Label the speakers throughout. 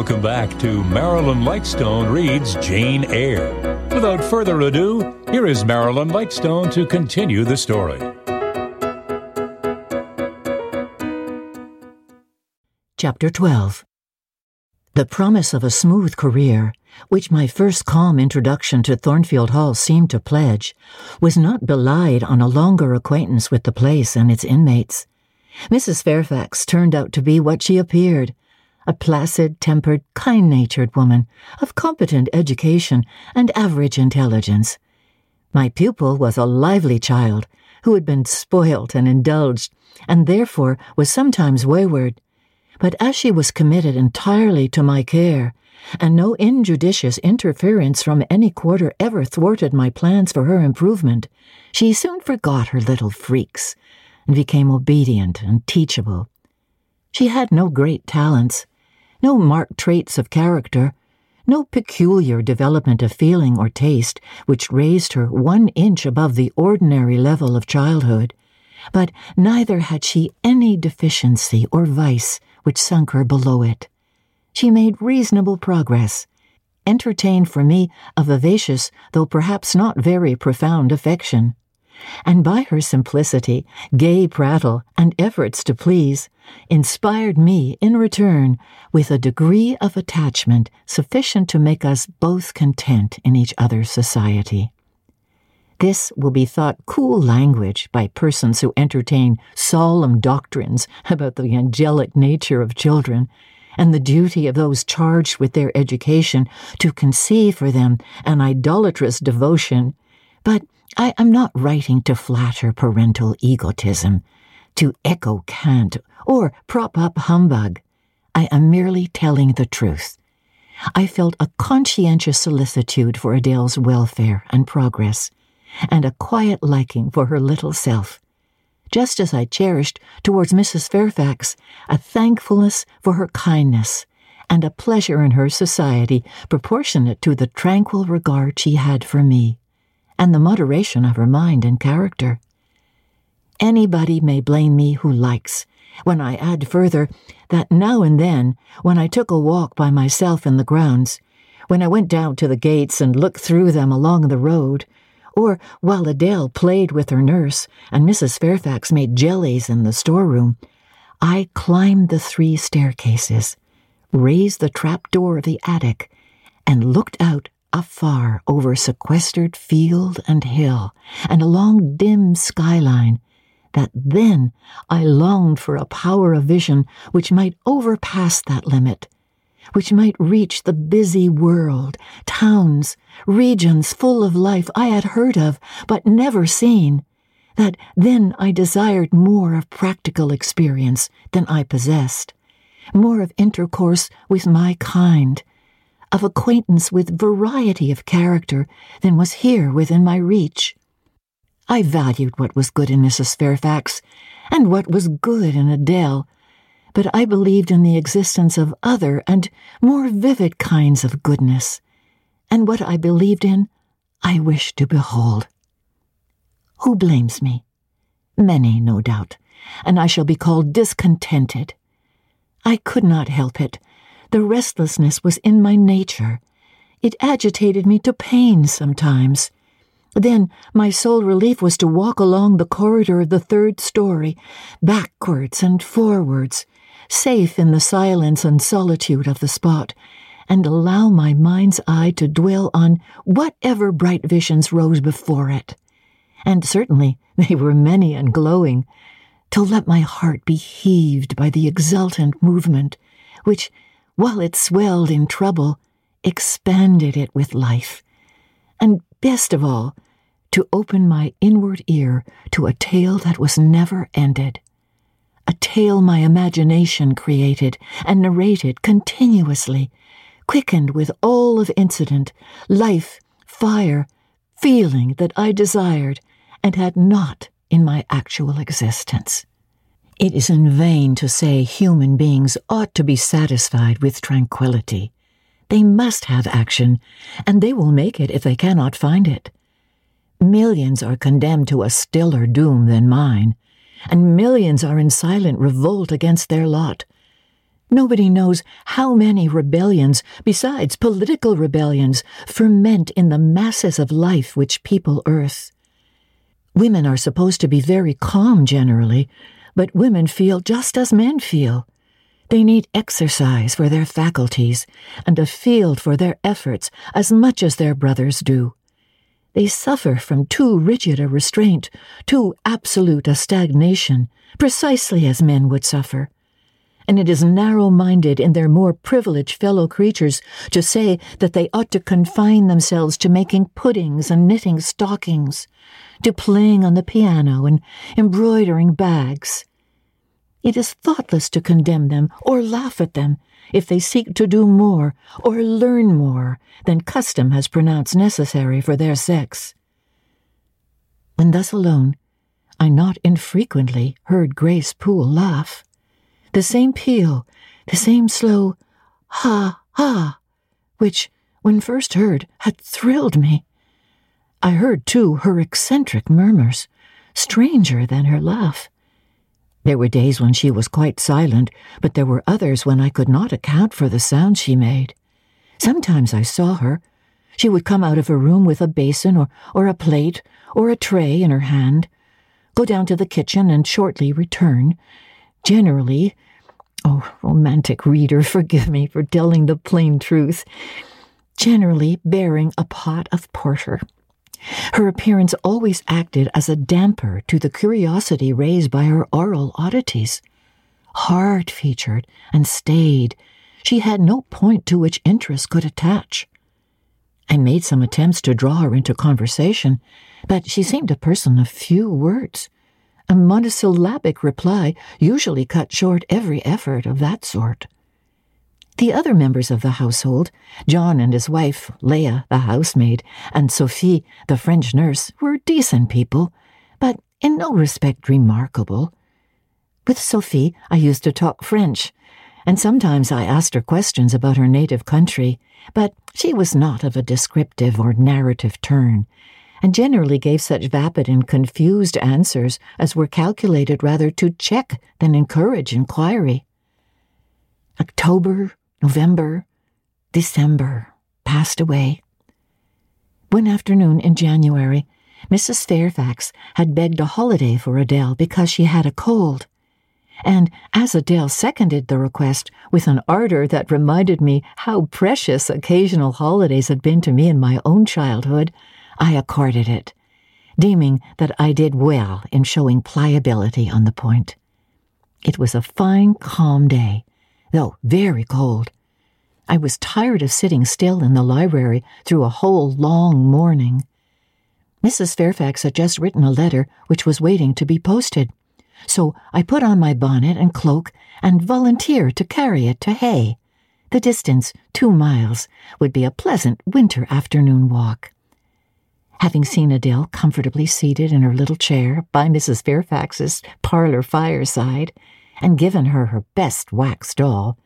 Speaker 1: Welcome back to Marilyn Lightstone Reads Jane Eyre. Without further ado, here is Marilyn Lightstone to continue the story.
Speaker 2: Chapter 12 The promise of a smooth career, which my first calm introduction to Thornfield Hall seemed to pledge, was not belied on a longer acquaintance with the place and its inmates. Mrs. Fairfax turned out to be what she appeared a placid tempered, kind natured woman of competent education and average intelligence. My pupil was a lively child who had been spoilt and indulged, and therefore was sometimes wayward. But as she was committed entirely to my care, and no injudicious interference from any quarter ever thwarted my plans for her improvement, she soon forgot her little freaks and became obedient and teachable. She had no great talents, no marked traits of character, no peculiar development of feeling or taste which raised her one inch above the ordinary level of childhood, but neither had she any deficiency or vice which sunk her below it. She made reasonable progress, entertained for me a vivacious, though perhaps not very profound affection, and by her simplicity, gay prattle, and efforts to please, inspired me in return with a degree of attachment sufficient to make us both content in each other's society. This will be thought cool language by persons who entertain solemn doctrines about the angelic nature of children and the duty of those charged with their education to conceive for them an idolatrous devotion, but I am not writing to flatter parental egotism, to echo cant, or prop up humbug. I am merely telling the truth. I felt a conscientious solicitude for Adele's welfare and progress, and a quiet liking for her little self, just as I cherished towards Mrs. Fairfax a thankfulness for her kindness and a pleasure in her society proportionate to the tranquil regard she had for me and the moderation of her mind and character. Anybody may blame me who likes, when I add further that now and then, when I took a walk by myself in the grounds, when I went down to the gates and looked through them along the road, or while Adele played with her nurse and Mrs. Fairfax made jellies in the storeroom, I climbed the three staircases, raised the trap door of the attic, and looked out afar over sequestered field and hill, and along dim skyline, that then I longed for a power of vision which might overpass that limit, which might reach the busy world, towns, regions full of life I had heard of but never seen, that then I desired more of practical experience than I possessed, more of intercourse with my kind, of acquaintance with variety of character than was here within my reach. I valued what was good in Mrs. Fairfax, and what was good in Adele, but I believed in the existence of other and more vivid kinds of goodness, and what I believed in, I wished to behold. Who blames me? Many, no doubt, and I shall be called discontented. I could not help it the restlessness was in my nature. It agitated me to pain sometimes. Then my sole relief was to walk along the corridor of the third story, backwards and forwards, safe in the silence and solitude of the spot, and allow my mind's eye to dwell on whatever bright visions rose before it. And certainly they were many and glowing, to let my heart be heaved by the exultant movement, which while it swelled in trouble, expanded it with life. And best of all, to open my inward ear to a tale that was never ended. A tale my imagination created and narrated continuously, quickened with all of incident, life, fire, feeling that I desired and had not in my actual existence. It is in vain to say human beings ought to be satisfied with tranquility. They must have action, and they will make it if they cannot find it. Millions are condemned to a stiller doom than mine, and millions are in silent revolt against their lot. Nobody knows how many rebellions, besides political rebellions, ferment in the masses of life which people earth. Women are supposed to be very calm generally, but women feel just as men feel. They need exercise for their faculties and a field for their efforts as much as their brothers do. They suffer from too rigid a restraint, too absolute a stagnation, precisely as men would suffer and it is narrow minded in their more privileged fellow creatures to say that they ought to confine themselves to making puddings and knitting stockings, to playing on the piano and embroidering bags. It is thoughtless to condemn them or laugh at them if they seek to do more or learn more than custom has pronounced necessary for their sex. When thus alone, I not infrequently heard Grace Poole laugh the same peal, the same slow ha ha, which, when first heard, had thrilled me. I heard, too, her eccentric murmurs, stranger than her laugh. There were days when she was quite silent, but there were others when I could not account for the sound she made. Sometimes I saw her. She would come out of her room with a basin or, or a plate or a tray in her hand, go down to the kitchen and shortly return, Generally, oh, romantic reader, forgive me for telling the plain truth, generally bearing a pot of porter. Her appearance always acted as a damper to the curiosity raised by her oral oddities. Hard featured and staid, she had no point to which interest could attach. I made some attempts to draw her into conversation, but she seemed a person of few words. A monosyllabic reply usually cut short every effort of that sort. The other members of the household, John and his wife, Leah, the housemaid, and Sophie, the French nurse, were decent people, but in no respect remarkable. With Sophie, I used to talk French, and sometimes I asked her questions about her native country, but she was not of a descriptive or narrative turn, and generally gave such vapid and confused answers as were calculated rather to check than encourage inquiry. October, November, December passed away. One afternoon in January, Mrs. Fairfax had begged a holiday for Adele because she had a cold. And as Adele seconded the request with an ardor that reminded me how precious occasional holidays had been to me in my own childhood, I accorded it, deeming that I did well in showing pliability on the point. It was a fine, calm day, though very cold. I was tired of sitting still in the library through a whole long morning. Mrs. Fairfax had just written a letter which was waiting to be posted, so I put on my bonnet and cloak and volunteered to carry it to Hay. The distance, two miles, would be a pleasant winter afternoon walk. Having seen Adele comfortably seated in her little chair by Mrs. Fairfax's parlor fireside, and given her her best wax doll,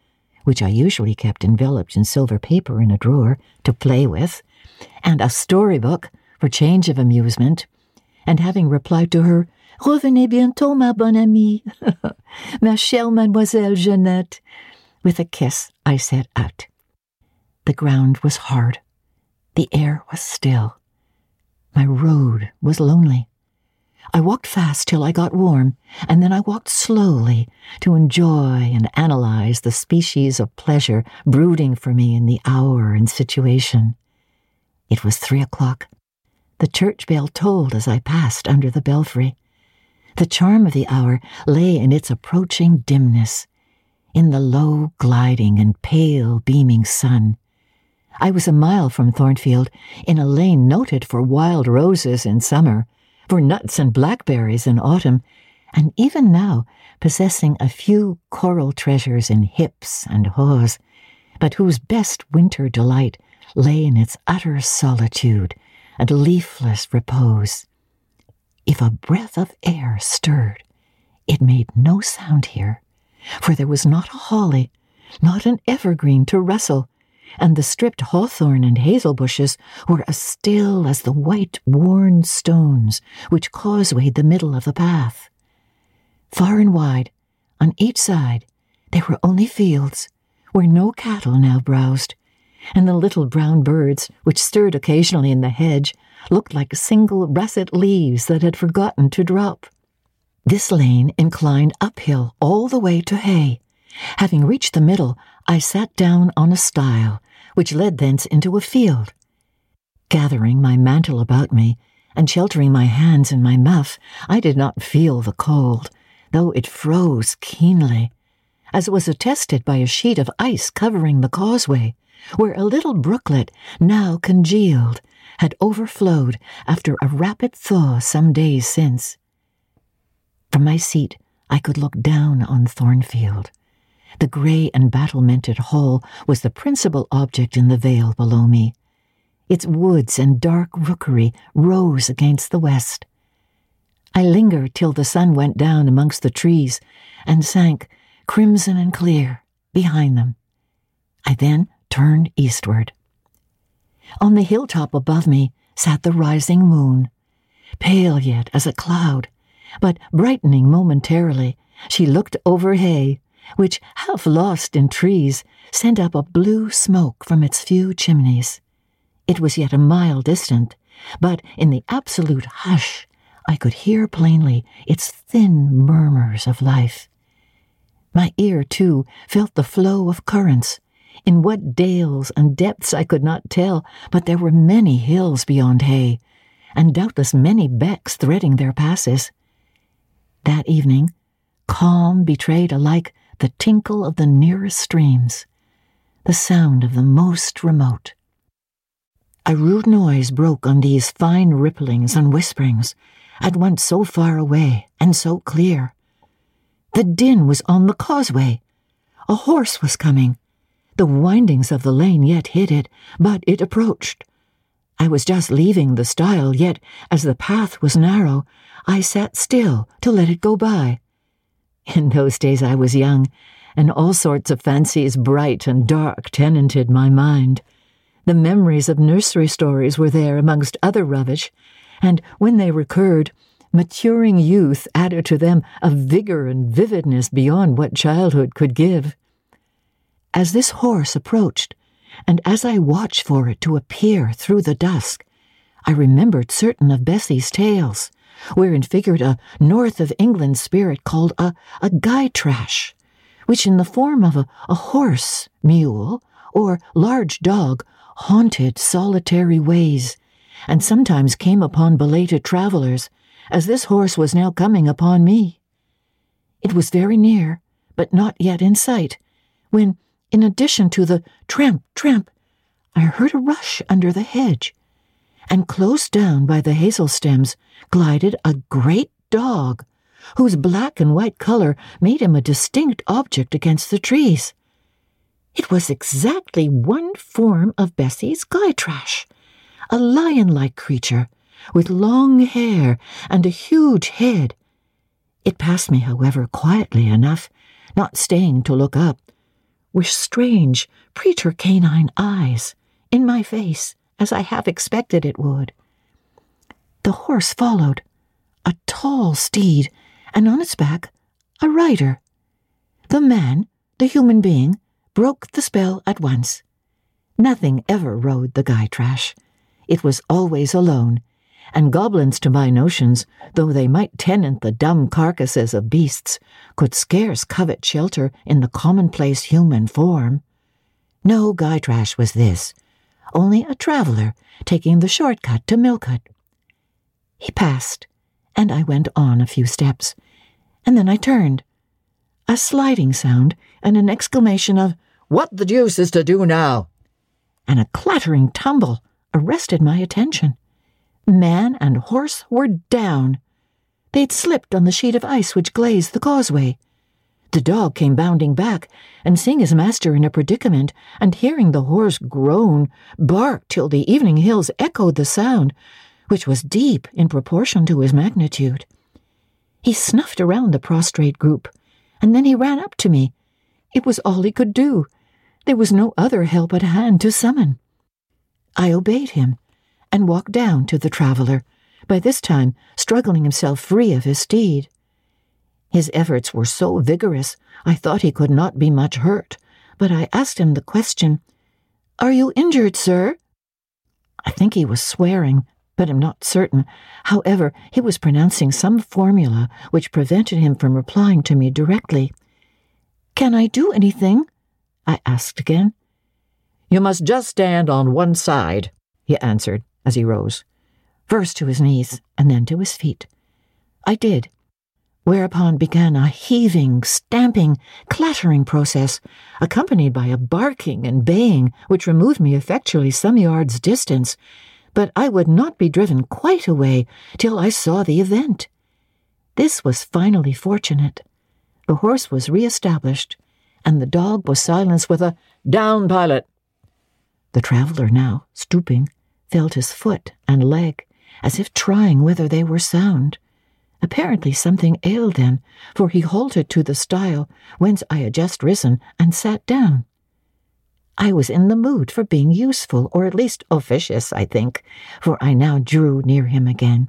Speaker 2: which I usually kept enveloped in silver paper in a drawer to play with, and a storybook for change of amusement, and having replied to her, Revenez bientôt, ma bonne amie, ma chère Mademoiselle Jeannette, with a kiss, I set out. The ground was hard. The air was still. My road was lonely. I walked fast till I got warm, and then I walked slowly to enjoy and analyze the species of pleasure brooding for me in the hour and situation. It was three o'clock. The church bell tolled as I passed under the belfry. The charm of the hour lay in its approaching dimness, in the low gliding and pale beaming sun, I was a mile from Thornfield, in a lane noted for wild roses in summer, for nuts and blackberries in autumn, and even now possessing a few coral treasures in hips and haws, but whose best winter delight lay in its utter solitude and leafless repose. If a breath of air stirred, it made no sound here, for there was not a holly, not an evergreen to rustle, and the stripped hawthorn and hazel bushes were as still as the white, worn stones which causewayed the middle of the path. Far and wide, on each side, there were only fields, where no cattle now browsed, and the little brown birds, which stirred occasionally in the hedge, looked like single russet leaves that had forgotten to drop. This lane inclined uphill all the way to hay. Having reached the middle, I sat down on a stile, which led thence into a field. Gathering my mantle about me, and sheltering my hands in my muff, I did not feel the cold, though it froze keenly, as was attested by a sheet of ice covering the causeway, where a little brooklet, now congealed, had overflowed after a rapid thaw some days since. From my seat, I could look down on Thornfield. The grey and battlemented hall was the principal object in the vale below me. Its woods and dark rookery rose against the west. I lingered till the sun went down amongst the trees and sank, crimson and clear, behind them. I then turned eastward. On the hilltop above me sat the rising moon, pale yet as a cloud, but brightening momentarily. She looked over hay, which, half lost in trees, sent up a blue smoke from its few chimneys. It was yet a mile distant, but in the absolute hush I could hear plainly its thin murmurs of life. My ear, too, felt the flow of currents. In what dales and depths I could not tell, but there were many hills beyond hay, and doubtless many becks threading their passes. That evening, calm betrayed alike the tinkle of the nearest streams, the sound of the most remote. A rude noise broke on these fine ripplings and whisperings, at once so far away and so clear. The din was on the causeway. A horse was coming. The windings of the lane yet hid it, but it approached. I was just leaving the stile, yet, as the path was narrow, I sat still to let it go by. In those days I was young, and all sorts of fancies bright and dark tenanted my mind. The memories of nursery stories were there amongst other rubbish, and when they recurred, maturing youth added to them a vigor and vividness beyond what childhood could give. As this horse approached, and as I watched for it to appear through the dusk, I remembered certain of Bessie's tales, wherein figured a north of England spirit called a, a Gytrash, which in the form of a, a horse, mule, or large dog haunted solitary ways, and sometimes came upon belated travellers, as this horse was now coming upon me. It was very near, but not yet in sight, when in addition to the tramp, tramp, I heard a rush under the hedge, and close down by the hazel stems glided a great dog, whose black and white color made him a distinct object against the trees. It was exactly one form of Bessie's Gytrash, a lion like creature with long hair and a huge head. It passed me, however, quietly enough, not staying to look up with strange, preter canine eyes in my face, as I half expected it would. The horse followed, a tall steed, and on its back, a rider. The man, the human being, broke the spell at once. Nothing ever rode the Gytrash. It was always alone, and goblins, to my notions, though they might tenant the dumb carcasses of beasts, could scarce covet shelter in the commonplace human form. No Gytrash was this, only a traveller taking the short cut to Millcote. He passed, and I went on a few steps, and then I turned. A sliding sound and an exclamation of, What the deuce is to do now? and a clattering tumble arrested my attention. Man and horse were down. They'd slipped on the sheet of ice which glazed the causeway. The dog came bounding back, and seeing his master in a predicament, and hearing the horse groan, barked till the evening hills echoed the sound, which was deep in proportion to his magnitude. He snuffed around the prostrate group, and then he ran up to me. It was all he could do. There was no other help at hand to summon. I obeyed him and walked down to the traveller, by this time struggling himself free of his steed. His efforts were so vigorous, I thought he could not be much hurt, but I asked him the question, Are you injured, sir? I think he was swearing, but am not certain. However, he was pronouncing some formula which prevented him from replying to me directly. Can I do anything? I asked again.
Speaker 3: You must just stand on one side, he answered as he rose,
Speaker 2: first to his knees and then to his feet. I did, whereupon began a heaving, stamping, clattering process, accompanied by a barking and baying which removed me effectually some yards distance, but I would not be driven quite away till I saw the event. This was finally fortunate. The horse was re-established, and the dog was silenced with a down, pilot. The traveller now, stooping, felt his foot and leg, as if trying whether they were sound. Apparently something ailed them, for he halted to the stile, whence I had just risen, and sat down. I was in the mood for being useful, or at least officious, I think, for I now drew near him again.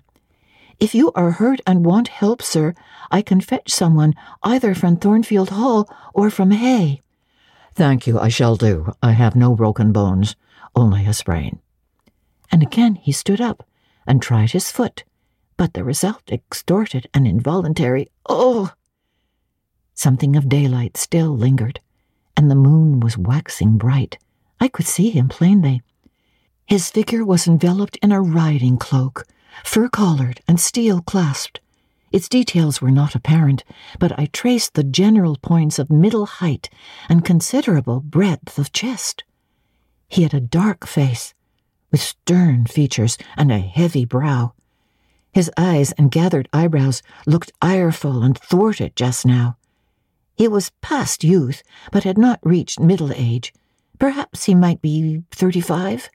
Speaker 2: If you are hurt and want help, sir, I can fetch someone either from Thornfield Hall or from Hay.
Speaker 3: Thank you, I shall do. I have no broken bones, only a sprain.
Speaker 2: And again he stood up and tried his foot, but the result extorted an involuntary, oh! Something of daylight still lingered, and the moon was waxing bright. I could see him plainly. His figure was enveloped in a riding cloak, fur collared and steel clasped. Its details were not apparent, but I traced the general points of middle height and considerable breadth of chest. He had a dark face, with stern features and a heavy brow. His eyes and gathered eyebrows looked ireful and thwarted just now. He was past youth, but had not reached middle age. Perhaps he might be thirty-five.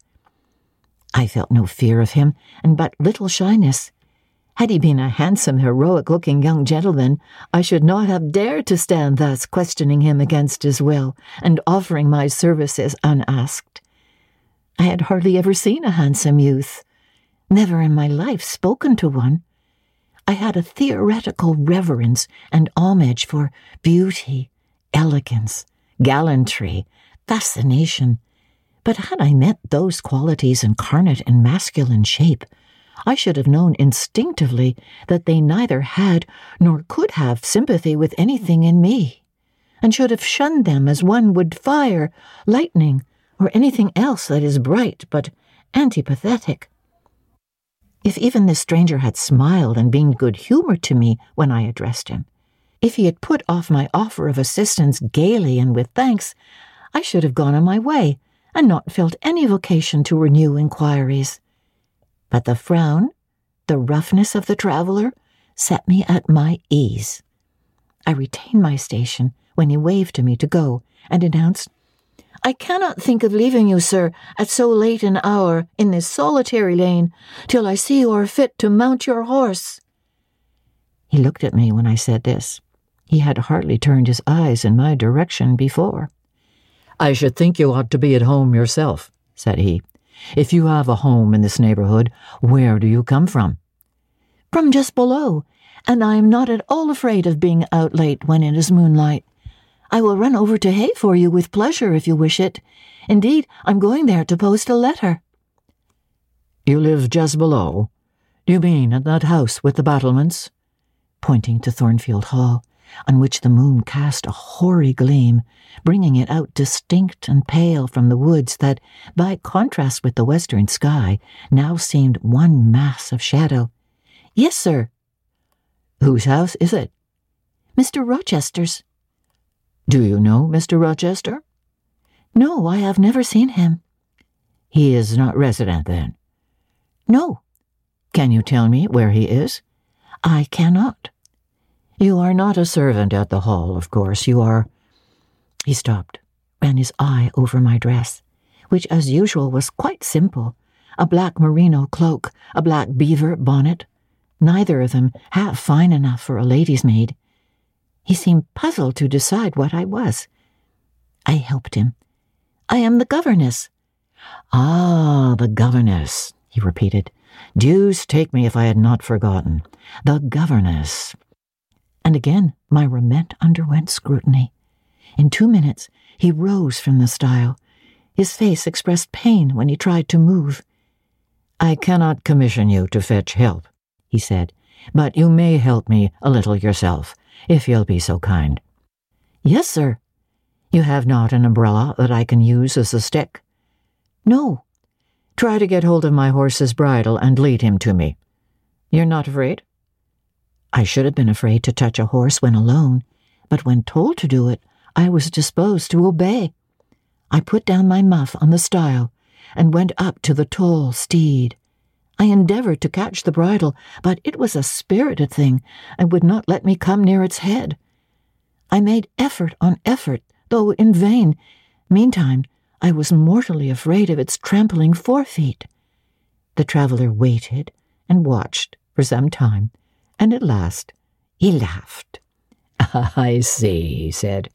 Speaker 2: I felt no fear of him, and but little shyness. Had he been a handsome, heroic looking young gentleman, I should not have dared to stand thus questioning him against his will, and offering my services unasked. I had hardly ever seen a handsome youth, never in my life spoken to one. I had a theoretical reverence and homage for beauty, elegance, gallantry, fascination. But had I met those qualities incarnate in masculine shape, I should have known instinctively that they neither had nor could have sympathy with anything in me, and should have shunned them as one would fire, lightning, or anything else that is bright but antipathetic. If even this stranger had smiled and been good humored to me when I addressed him, if he had put off my offer of assistance gaily and with thanks, I should have gone on my way and not felt any vocation to renew inquiries. But the frown, the roughness of the traveller, set me at my ease. I retained my station when he waved to me to go and announced, I cannot think of leaving you, sir, at so late an hour in this solitary lane, till I see you are fit to mount your horse. He looked at me when I said this. He had hardly turned his eyes in my direction before.
Speaker 3: I should think you ought to be at home yourself, said he. If you have a home in this neighborhood, where do you come from?
Speaker 2: From just below, and I am not at all afraid of being out late when it is moonlight. I will run over to Hay for you with pleasure if you wish it. Indeed, I'm going there to post a letter.
Speaker 3: You live just below? Do you mean at that house with the battlements?
Speaker 2: Pointing to Thornfield Hall, on which the moon cast a hoary gleam, bringing it out distinct and pale from the woods that, by contrast with the western sky, now seemed one mass of shadow. Yes, sir.
Speaker 3: Whose house is it?
Speaker 2: Mr. Rochester's.
Speaker 3: Do you know Mr. Rochester?
Speaker 2: No, I have never seen him.
Speaker 3: He is not resident, then?
Speaker 2: No.
Speaker 3: Can you tell me where he is?
Speaker 2: I cannot.
Speaker 3: You are not a servant at the hall, of course. You are.
Speaker 2: He stopped, ran his eye over my dress, which as usual was quite simple a black merino cloak, a black beaver bonnet, neither of them half fine enough for a lady's maid. He seemed puzzled to decide what I was. I helped him. I am the governess.
Speaker 3: Ah, the governess, he repeated. Deuce take me if I had not forgotten. The governess.
Speaker 2: And again my Ment underwent scrutiny. In two minutes, he rose from the stile. His face expressed pain when he tried to move.
Speaker 3: I cannot commission you to fetch help, he said, but you may help me a little yourself, if you'll be so kind.
Speaker 2: Yes, sir.
Speaker 3: You have not an umbrella that I can use as a stick?
Speaker 2: No.
Speaker 3: Try to get hold of my horse's bridle and lead him to me. You're not afraid?
Speaker 2: I should have been afraid to touch a horse when alone, but when told to do it, I was disposed to obey. I put down my muff on the stile and went up to the tall steed. I endeavored to catch the bridle, but it was a spirited thing and would not let me come near its head. I made effort on effort, though in vain. Meantime, I was mortally afraid of its trampling forefeet. The traveller waited and watched for some time, and at last he laughed.
Speaker 3: I see, he said.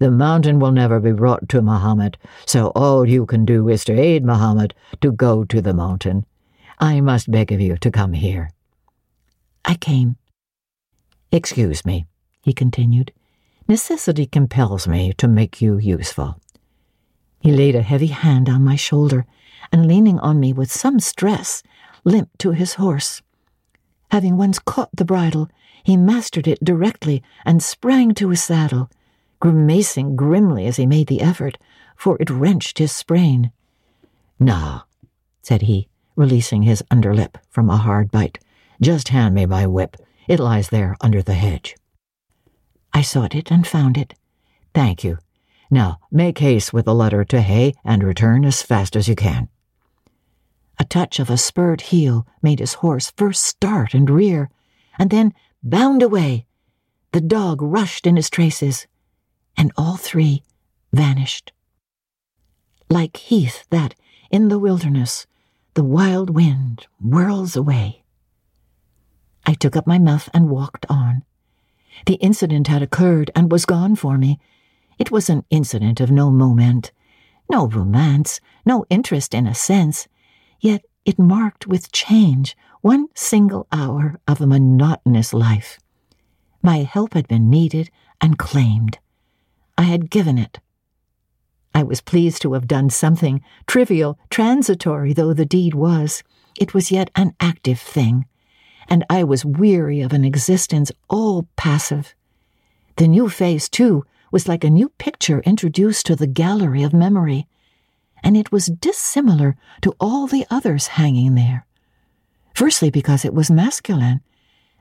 Speaker 3: The mountain will never be brought to Mohammed, so all you can do is to aid Mohammed to go to the mountain. I must beg of you to come here.
Speaker 2: I came.
Speaker 3: Excuse me, he continued. Necessity compels me to make you useful.
Speaker 2: He laid a heavy hand on my shoulder, and leaning on me with some stress, limped to his horse. Having once caught the bridle, he mastered it directly and sprang to his saddle, grimacing grimly as he made the effort, for it wrenched his sprain.
Speaker 3: Now, said he, releasing his underlip from a hard bite, just hand me my whip. It lies there under the hedge.
Speaker 2: I sought it and found it.
Speaker 3: Thank you. Now make haste with the letter to Hay and return as fast as you can.
Speaker 2: A touch of a spurred heel made his horse first start and rear, and then bound away. The dog rushed in his traces, and all three vanished. Like heath that, in the wilderness, the wild wind whirls away. I took up my muff and walked on. The incident had occurred and was gone for me. It was an incident of no moment, no romance, no interest in a sense, yet it marked with change one single hour of a monotonous life. My help had been needed and claimed. I had given it. I was pleased to have done something, trivial, transitory though the deed was. It was yet an active thing and I was weary of an existence all passive. The new face, too, was like a new picture introduced to the gallery of memory, and it was dissimilar to all the others hanging there. Firstly, because it was masculine,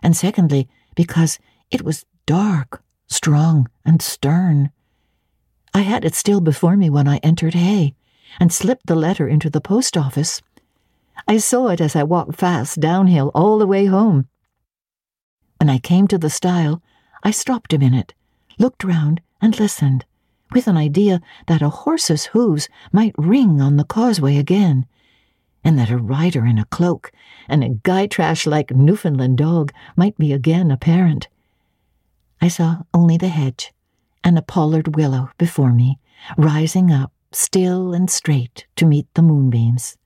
Speaker 2: and secondly, because it was dark, strong, and stern. I had it still before me when I entered Hay, and slipped the letter into the post office. I saw it as I walked fast downhill all the way home. When I came to the stile, I stopped a minute, looked round, and listened, with an idea that a horse's hoofs might ring on the causeway again, and that a rider in a cloak and a Gytrash like Newfoundland dog might be again apparent. I saw only the hedge and a pollard willow before me, rising up still and straight to meet the moonbeams.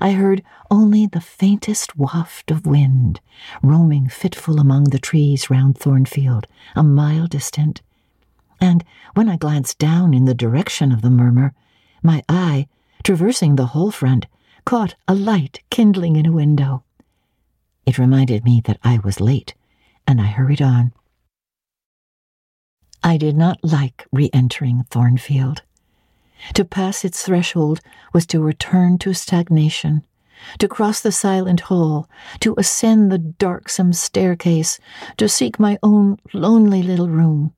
Speaker 2: I heard only the faintest waft of wind, roaming fitful among the trees round Thornfield, a mile distant. And when I glanced down in the direction of the murmur, my eye, traversing the whole front, caught a light kindling in a window. It reminded me that I was late, and I hurried on. I did not like re entering Thornfield. To pass its threshold was to return to stagnation, to cross the silent hall, to ascend the darksome staircase, to seek my own lonely little room,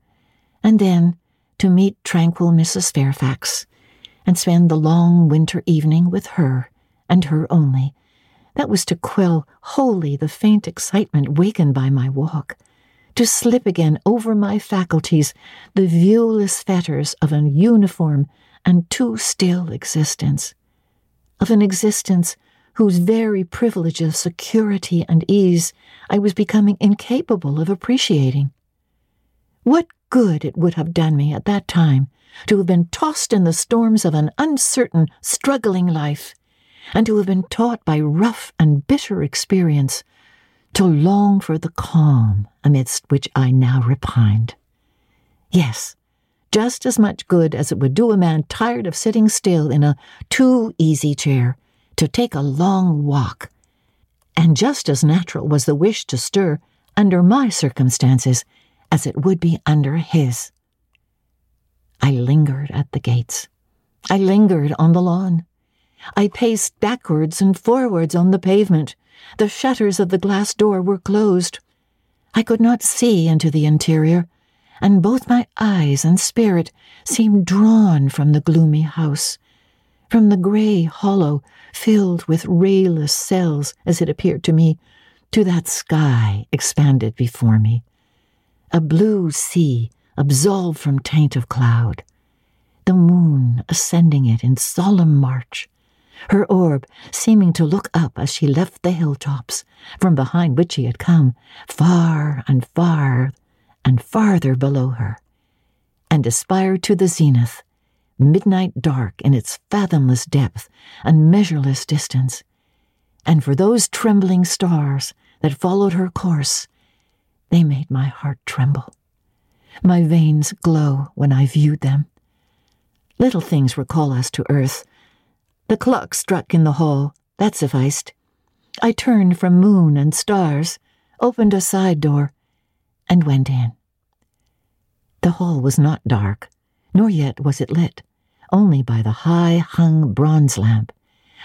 Speaker 2: and then to meet tranquil Mrs. Fairfax, and spend the long winter evening with her, and her only. That was to quell wholly the faint excitement wakened by my walk, to slip again over my faculties the viewless fetters of an uniform and too still existence, of an existence whose very privilege of security and ease I was becoming incapable of appreciating. What good it would have done me at that time to have been tossed in the storms of an uncertain, struggling life, and to have been taught by rough and bitter experience to long for the calm amidst which I now repined. Yes, just as much good as it would do a man tired of sitting still in a too easy chair to take a long walk. And just as natural was the wish to stir under my circumstances as it would be under his. I lingered at the gates. I lingered on the lawn. I paced backwards and forwards on the pavement. The shutters of the glass door were closed. I could not see into the interior, and both my eyes and spirit seemed drawn from the gloomy house, from the grey hollow filled with rayless cells, as it appeared to me, to that sky expanded before me. A blue sea absolved from taint of cloud, the moon ascending it in solemn march, her orb seeming to look up as she left the hilltops, from behind which she had come, far and far and farther below her, and aspired to the zenith, midnight dark in its fathomless depth and measureless distance. And for those trembling stars that followed her course, they made my heart tremble. My veins glow when I viewed them. Little things recall us to earth. The clock struck in the hall, that sufficed. I turned from moon and stars, opened a side door, and went in. The hall was not dark, nor yet was it lit, only by the high hung bronze lamp.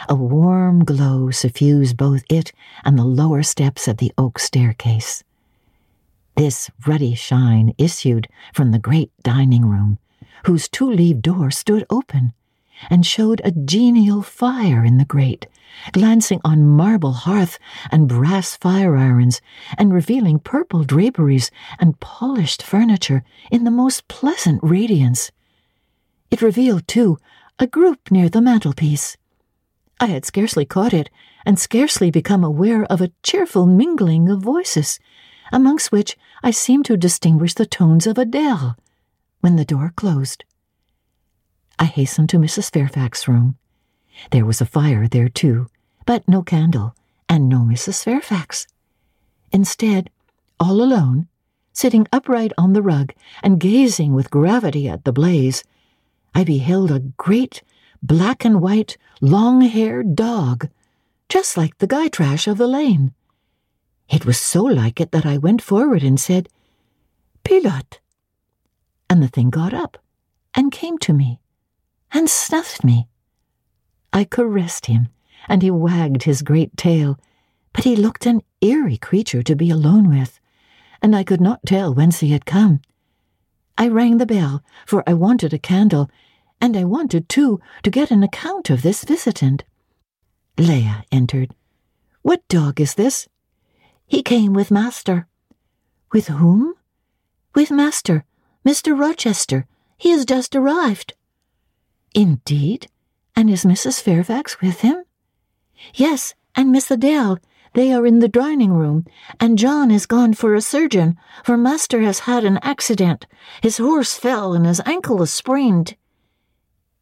Speaker 2: A warm glow suffused both it and the lower steps of the oak staircase. This ruddy shine issued from the great dining room, whose two leaved door stood open, and showed a genial fire in the grate, glancing on marble hearth and brass fire irons, and revealing purple draperies and polished furniture in the most pleasant radiance. It revealed, too, a group near the mantelpiece. I had scarcely caught it, and scarcely become aware of a cheerful mingling of voices amongst which I seemed to distinguish the tones of Adele, when the door closed. I hastened to Mrs. Fairfax's room. There was a fire there, too, but no candle, and no Mrs. Fairfax. Instead, all alone, sitting upright on the rug and gazing with gravity at the blaze, I beheld a great, black and white, long haired dog, just like the Gytrash of the lane. It was so like it that I went forward and said, Pilot. And the thing got up and came to me and snuffed me. I caressed him, and he wagged his great tail, but he looked an eerie creature to be alone with, and I could not tell whence he had come. I rang the bell, for I wanted a candle, and I wanted, too, to get an account of this visitant. Leah entered. What dog is this? He came with master. With whom? With master, Mr. Rochester. He has just arrived. Indeed? And is Mrs. Fairfax with him? Yes, and Miss Adele. They are in the dining room, and John is gone for a surgeon, for master has had an accident. His horse fell and his ankle is sprained.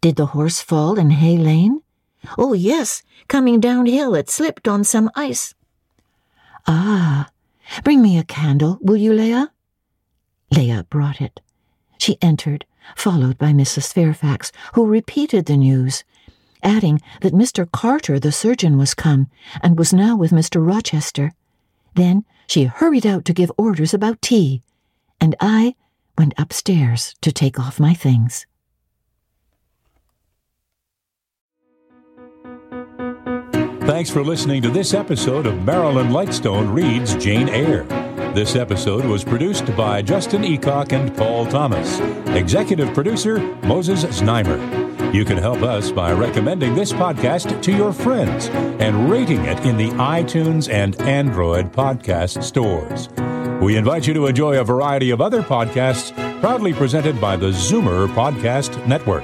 Speaker 2: Did the horse fall in Hay Lane? Oh, yes, coming downhill it slipped on some ice. Ah, bring me a candle, will you, Leah? Leah brought it. She entered, followed by Mrs. Fairfax, who repeated the news, adding that Mr. Carter, the surgeon, was come, and was now with Mr. Rochester. Then she hurried out to give orders about tea, and I went upstairs to take off my things.
Speaker 1: Thanks for listening to this episode of Marilyn Lightstone Reads Jane Eyre. This episode was produced by Justin Eacock and Paul Thomas. Executive producer Moses Znaimer. You can help us by recommending this podcast to your friends and rating it in the iTunes and Android podcast stores. We invite you to enjoy a variety of other podcasts proudly presented by the Zoomer Podcast Network.